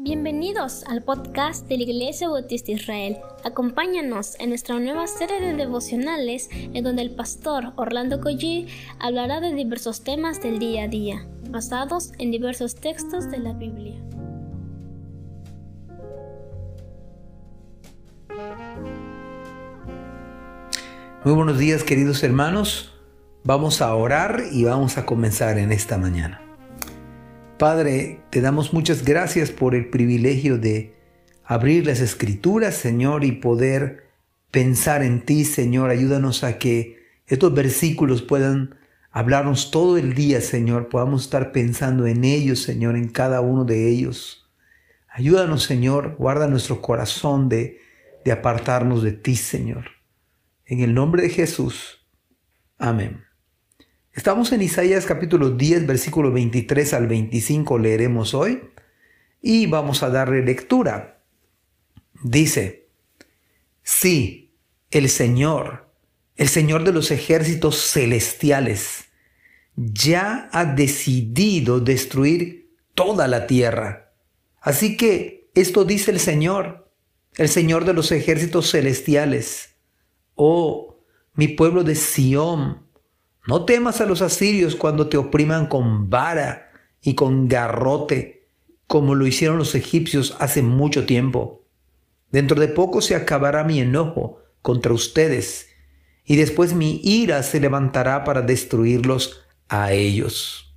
Bienvenidos al podcast de la Iglesia Bautista Israel. Acompáñanos en nuestra nueva serie de devocionales en donde el pastor Orlando Collie hablará de diversos temas del día a día, basados en diversos textos de la Biblia. Muy buenos días queridos hermanos. Vamos a orar y vamos a comenzar en esta mañana. Padre, te damos muchas gracias por el privilegio de abrir las escrituras, Señor, y poder pensar en ti, Señor. Ayúdanos a que estos versículos puedan hablarnos todo el día, Señor. Podamos estar pensando en ellos, Señor, en cada uno de ellos. Ayúdanos, Señor. Guarda nuestro corazón de, de apartarnos de ti, Señor. En el nombre de Jesús. Amén. Estamos en Isaías capítulo 10, versículo 23 al 25, leeremos hoy y vamos a darle lectura. Dice, sí, el Señor, el Señor de los ejércitos celestiales, ya ha decidido destruir toda la tierra. Así que esto dice el Señor, el Señor de los ejércitos celestiales. Oh, mi pueblo de Sión, no temas a los asirios cuando te opriman con vara y con garrote, como lo hicieron los egipcios hace mucho tiempo. Dentro de poco se acabará mi enojo contra ustedes, y después mi ira se levantará para destruirlos a ellos.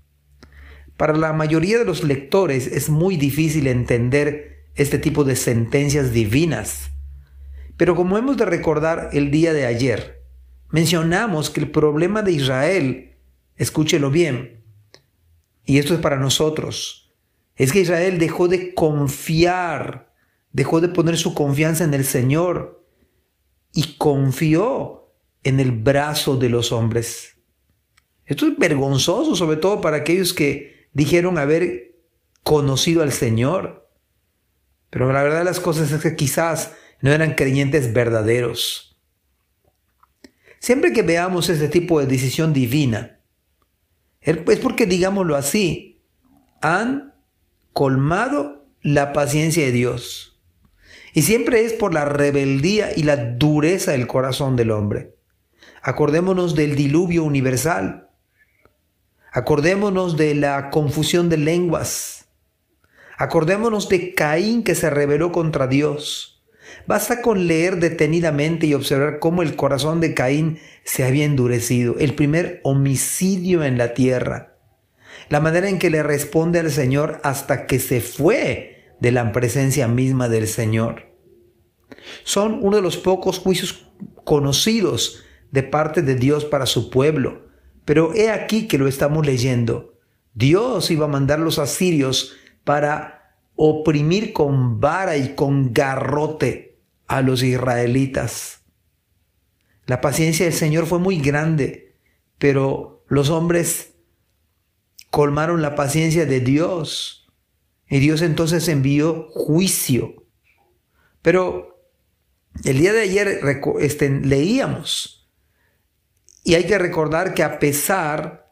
Para la mayoría de los lectores es muy difícil entender este tipo de sentencias divinas, pero como hemos de recordar el día de ayer, mencionamos que el problema de Israel, escúchelo bien, y esto es para nosotros, es que Israel dejó de confiar, dejó de poner su confianza en el Señor y confió en el brazo de los hombres. Esto es vergonzoso, sobre todo para aquellos que dijeron haber conocido al Señor. Pero la verdad de las cosas es que quizás no eran creyentes verdaderos. Siempre que veamos este tipo de decisión divina, es porque, digámoslo así, han colmado la paciencia de Dios. Y siempre es por la rebeldía y la dureza del corazón del hombre. Acordémonos del diluvio universal. Acordémonos de la confusión de lenguas. Acordémonos de Caín que se rebeló contra Dios. Basta con leer detenidamente y observar cómo el corazón de Caín se había endurecido, el primer homicidio en la tierra, la manera en que le responde al Señor hasta que se fue de la presencia misma del Señor. Son uno de los pocos juicios conocidos de parte de Dios para su pueblo, pero he aquí que lo estamos leyendo. Dios iba a mandar los asirios para oprimir con vara y con garrote a los israelitas. La paciencia del Señor fue muy grande, pero los hombres colmaron la paciencia de Dios y Dios entonces envió juicio. Pero el día de ayer este, leíamos y hay que recordar que a pesar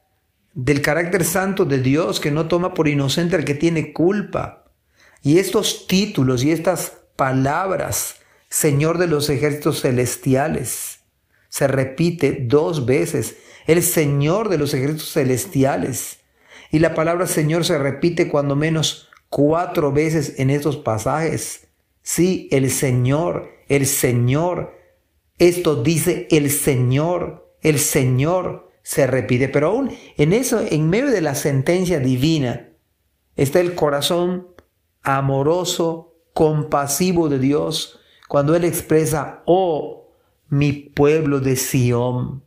del carácter santo de Dios que no toma por inocente al que tiene culpa, y estos títulos y estas palabras Señor de los ejércitos celestiales. Se repite dos veces, el Señor de los ejércitos celestiales. Y la palabra Señor se repite cuando menos cuatro veces en estos pasajes. Sí, el Señor, el Señor. Esto dice el Señor, el Señor se repite. Pero aún en eso, en medio de la sentencia divina, está el corazón amoroso, compasivo de Dios, cuando Él expresa, oh, mi pueblo de Sión,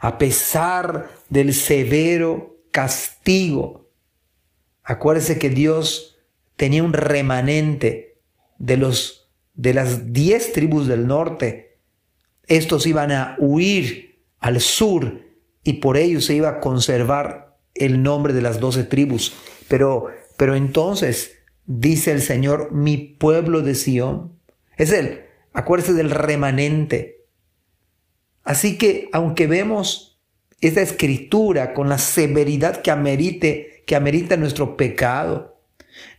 a pesar del severo castigo, acuérdese que Dios tenía un remanente de los de las diez tribus del norte. Estos iban a huir al sur y por ello se iba a conservar el nombre de las doce tribus. Pero, pero entonces dice el Señor, mi pueblo de Sión, es Él. Acuérdese del remanente. Así que, aunque vemos esta escritura con la severidad que amerite, que amerita nuestro pecado,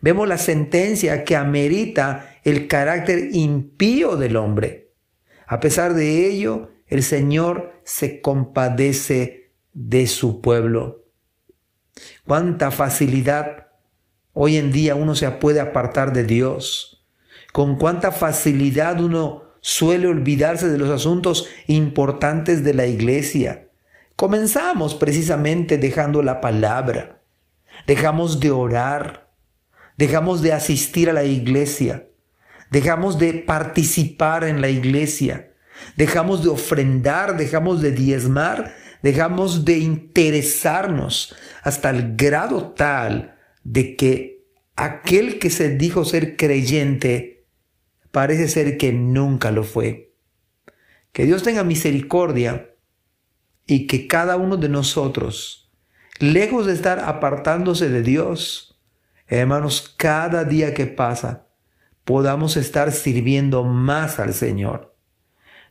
Vemos la sentencia que amerita el carácter impío del hombre. A pesar de ello, el Señor se compadece de su pueblo. Cuánta facilidad hoy en día uno se puede apartar de Dios. Con cuánta facilidad uno suele olvidarse de los asuntos importantes de la iglesia. Comenzamos precisamente dejando la palabra. Dejamos de orar. Dejamos de asistir a la iglesia. Dejamos de participar en la iglesia. Dejamos de ofrendar, dejamos de diezmar, dejamos de interesarnos hasta el grado tal de que aquel que se dijo ser creyente parece ser que nunca lo fue. Que Dios tenga misericordia y que cada uno de nosotros, lejos de estar apartándose de Dios, hermanos, cada día que pasa, podamos estar sirviendo más al Señor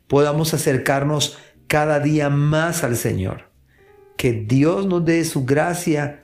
podamos acercarnos cada día más al Señor. Que Dios nos dé su gracia